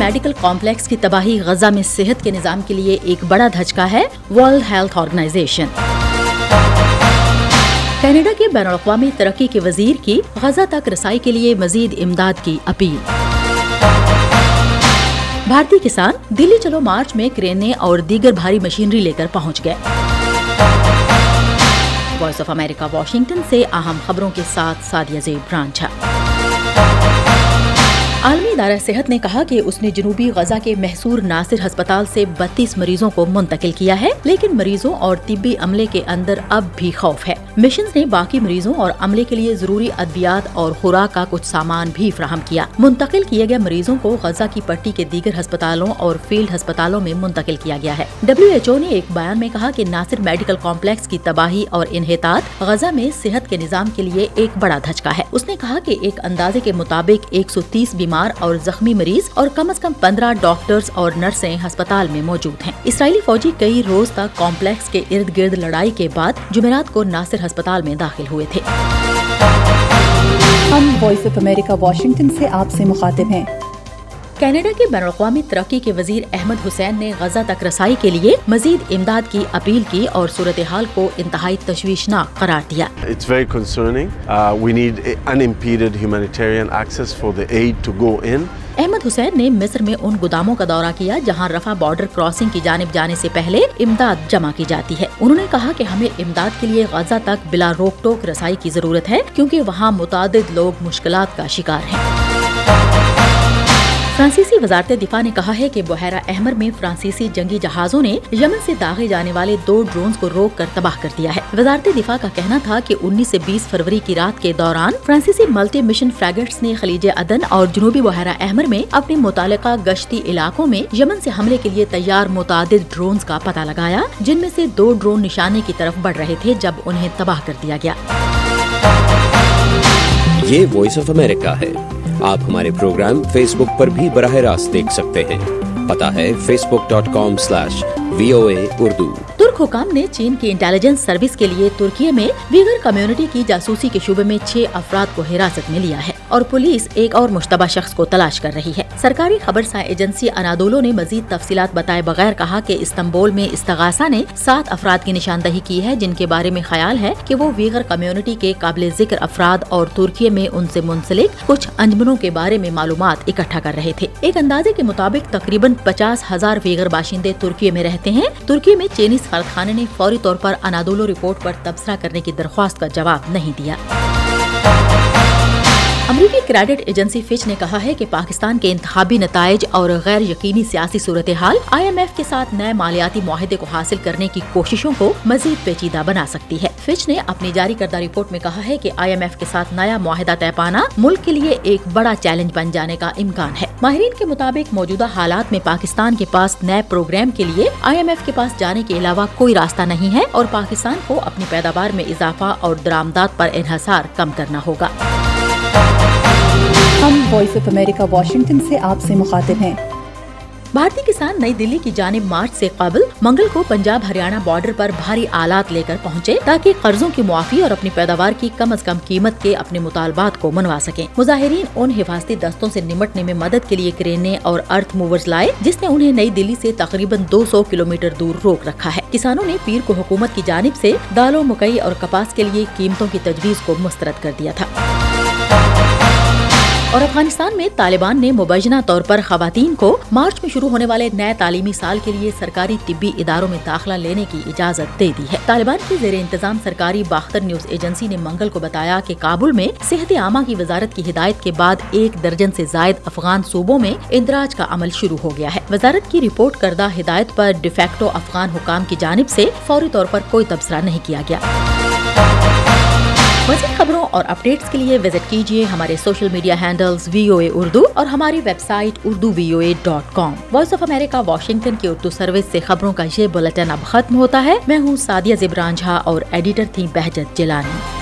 Medical complex کی تباہی غزہ میں صحت کے نظام کے لیے ایک بڑا دھچکا ہے ورلڈ ہیلتھ آرگنائزیشن۔ کینیڈا کے بین الاقوامی ترقی کے وزیر کی غزہ تک رسائی کے لیے مزید امداد کی اپیل۔ بھارتی کسان دلی چلو مارچ میں کرینے اور دیگر بھاری مشینری لے کر پہنچ گئے۔ وائس آف امریکہ واشنگٹن سے اہم خبروں کے ساتھ سادیہ زیب برانچا عالمی ادارہ صحت نے کہا کہ اس نے جنوبی غزہ کے محصور ناصر ہسپتال سے بتیس مریضوں کو منتقل کیا ہے، لیکن مریضوں اور طبی عملے کے اندر اب بھی خوف ہے۔ مشن نے باقی مریضوں اور عملے کے لیے ضروری ادویات اور خوراک کا کچھ سامان بھی فراہم کیا۔ منتقل کیے گئے مریضوں کو غزہ کی پٹی کے دیگر ہسپتالوں اور فیلڈ ہسپتالوں میں منتقل کیا گیا ہے۔ ڈبلو ایچ او نے ایک بیان میں کہا کہ ناصر میڈیکل کمپلیکس کی تباہی اور انحطاط غزہ میں صحت کے نظام کے لیے ایک بڑا دھچکا ہے۔ اس نے کہا کہ ایک اندازے کے مطابق ایک سو تیس بیمار اور زخمی مریض اور کم از کم پندرہ ڈاکٹرز اور نرسیں ہسپتال میں موجود ہیں۔ اسرائیلی فوجی کئی روز تک کمپلیکس کے ارد گرد لڑائی کے بعد جمعرات کو ناصر ہسپتال میں داخل ہوئے تھے۔ ہم وائس آف امریکہ واشنگٹن سے آپ سے مخاطب ہیں۔ کینیڈا کے بین الاقوامی ترقی کے وزیر احمد حسین نے غزہ تک رسائی کے لیے مزید امداد کی اپیل کی اور صورتحال کو انتہائی تشویشناک قرار دیا. احمد حسین نے مصر میں ان گوداموں کا دورہ کیا جہاں رفا بارڈر کراسنگ کی جانب جانے سے پہلے امداد جمع کی جاتی ہے۔ انہوں نے کہا کہ ہمیں امداد کے لیے غزہ تک بلا روک ٹوک رسائی کی ضرورت ہے کیونکہ وہاں متعدد لوگ مشکلات کا شکار ہیں۔ فرانسیسی وزارت دفاع نے کہا ہے کہ بحیرہ احمر میں فرانسیسی جنگی جہازوں نے یمن سے داغے جانے والے دو ڈرونز کو روک کر تباہ کر دیا ہے۔ وزارت دفاع کا کہنا تھا کہ انیس سے بیس فروری کی رات کے دوران فرانسیسی ملٹی مشن فریگٹس نے خلیج عدن اور جنوبی بحیرہ احمر میں اپنے متعلقہ گشتی علاقوں میں یمن سے حملے کے لیے تیار متعدد ڈرونز کا پتہ لگایا، جن میں سے دو ڈرون نشانے کی طرف بڑھ رہے تھے جب انہیں تباہ کر دیا گیا۔ یہ وائس آف امریکہ ہے۔ آپ ہمارے پروگرام فیس بک پر بھی براہ راست دیکھ سکتے ہیں۔ پتا ہے Facebook dot com slash V O A Urdu. ترک حکام نے چین کی انٹیلیجنس سروس کے لیے ترکی میں ویگر کمیونٹی کی جاسوسی کے شعبے میں چھ افراد کو حراست میں لیا ہے۔ اور پولیس ایک اور مشتبہ شخص کو تلاش کر رہی ہے۔ سرکاری خبر سا ایجنسی انادولو نے مزید تفصیلات بتائے بغیر کہا کہ استنبول میں استغاثہ نے سات افراد کی نشاندہی کی ہے، جن کے بارے میں خیال ہے کہ وہ ویگر کمیونٹی کے قابل ذکر افراد اور ترکی میں ان سے منسلک کچھ انجمنوں کے بارے میں معلومات اکٹھا کر رہے تھے۔ ایک اندازے کے مطابق تقریباً پچاس ہزار ویگر باشندے ترکی میں رہتے ہیں۔ ترکی میں چینی سفارت خانے نے فوری طور پر انادولو رپورٹ پر تبصرہ کرنے کی درخواست کا جواب نہیں دیا۔ امریکی کریڈٹ ایجنسی فچ نے کہا ہے کہ پاکستان کے انتخابی نتائج اور غیر یقینی سیاسی صورتحال آئی ایم ایف کے ساتھ نئے مالیاتی معاہدے کو حاصل کرنے کی کوششوں کو مزید پیچیدہ بنا سکتی ہے۔ فچ نے اپنی جاری کردہ رپورٹ میں کہا ہے کہ آئی ایم ایف کے ساتھ نیا معاہدہ طے پانا ملک کے لیے ایک بڑا چیلنج بن جانے کا امکان ہے۔ ماہرین کے مطابق موجودہ حالات میں پاکستان کے پاس نئے پروگرام کے لیے آئی ایم ایف کے پاس جانے کے علاوہ کوئی راستہ نہیں ہے اور پاکستان کو اپنی پیداوار میں اضافہ اور درآمدات پر انحصار کم کرنا ہوگا۔ ہم وائس آف امریکہ واشنگٹن سے آپ سے مخاطب ہیں۔ بھارتی کسان نئی دلی کی جانب مارچ سے قبل منگل کو پنجاب ہریانہ بارڈر پر بھاری آلات لے کر پہنچے تاکہ قرضوں کی معافی اور اپنی پیداوار کی کم از کم قیمت کے اپنے مطالبات کو منوا سکیں۔ مظاہرین ان حفاظتی دستوں سے نمٹنے میں مدد کے لیے کرینے اور ارتھ موورز لائے، جس نے انہیں نئی دلی سے تقریباً دو سو کلو میٹر دور روک رکھا ہے۔ کسانوں نے پیر کو حکومت کی جانب سے دالوں، مکئی اور کپاس کے لیے قیمتوں کی تجویز کو مسترد کر دیا تھا۔ اور افغانستان میں طالبان نے مبینہ طور پر خواتین کو مارچ میں شروع ہونے والے نئے تعلیمی سال کے لیے سرکاری طبی اداروں میں داخلہ لینے کی اجازت دے دی ہے۔ طالبان کی زیر انتظام سرکاری باختر نیوز ایجنسی نے منگل کو بتایا کہ کابل میں صحت عامہ کی وزارت کی ہدایت کے بعد ایک درجن سے زائد افغان صوبوں میں اندراج کا عمل شروع ہو گیا ہے۔ وزارت کی رپورٹ کردہ ہدایت پر ڈیفیکٹو افغان حکام کی جانب سے فوری طور پر کوئی تبصرہ نہیں کیا گیا۔ مزید خبروں اور اپڈیٹس کے لیے وزٹ کیجیے ہمارے social media handles V O A Urdu اور ہماری website Urdu V O A dot com Voice of America Washington کی اردو سروس سے خبروں کا یہ بلٹن اب ختم ہوتا ہے۔ میں ہوں سادیہ زبران جھا اور ایڈیٹر تھی بہجت جلانی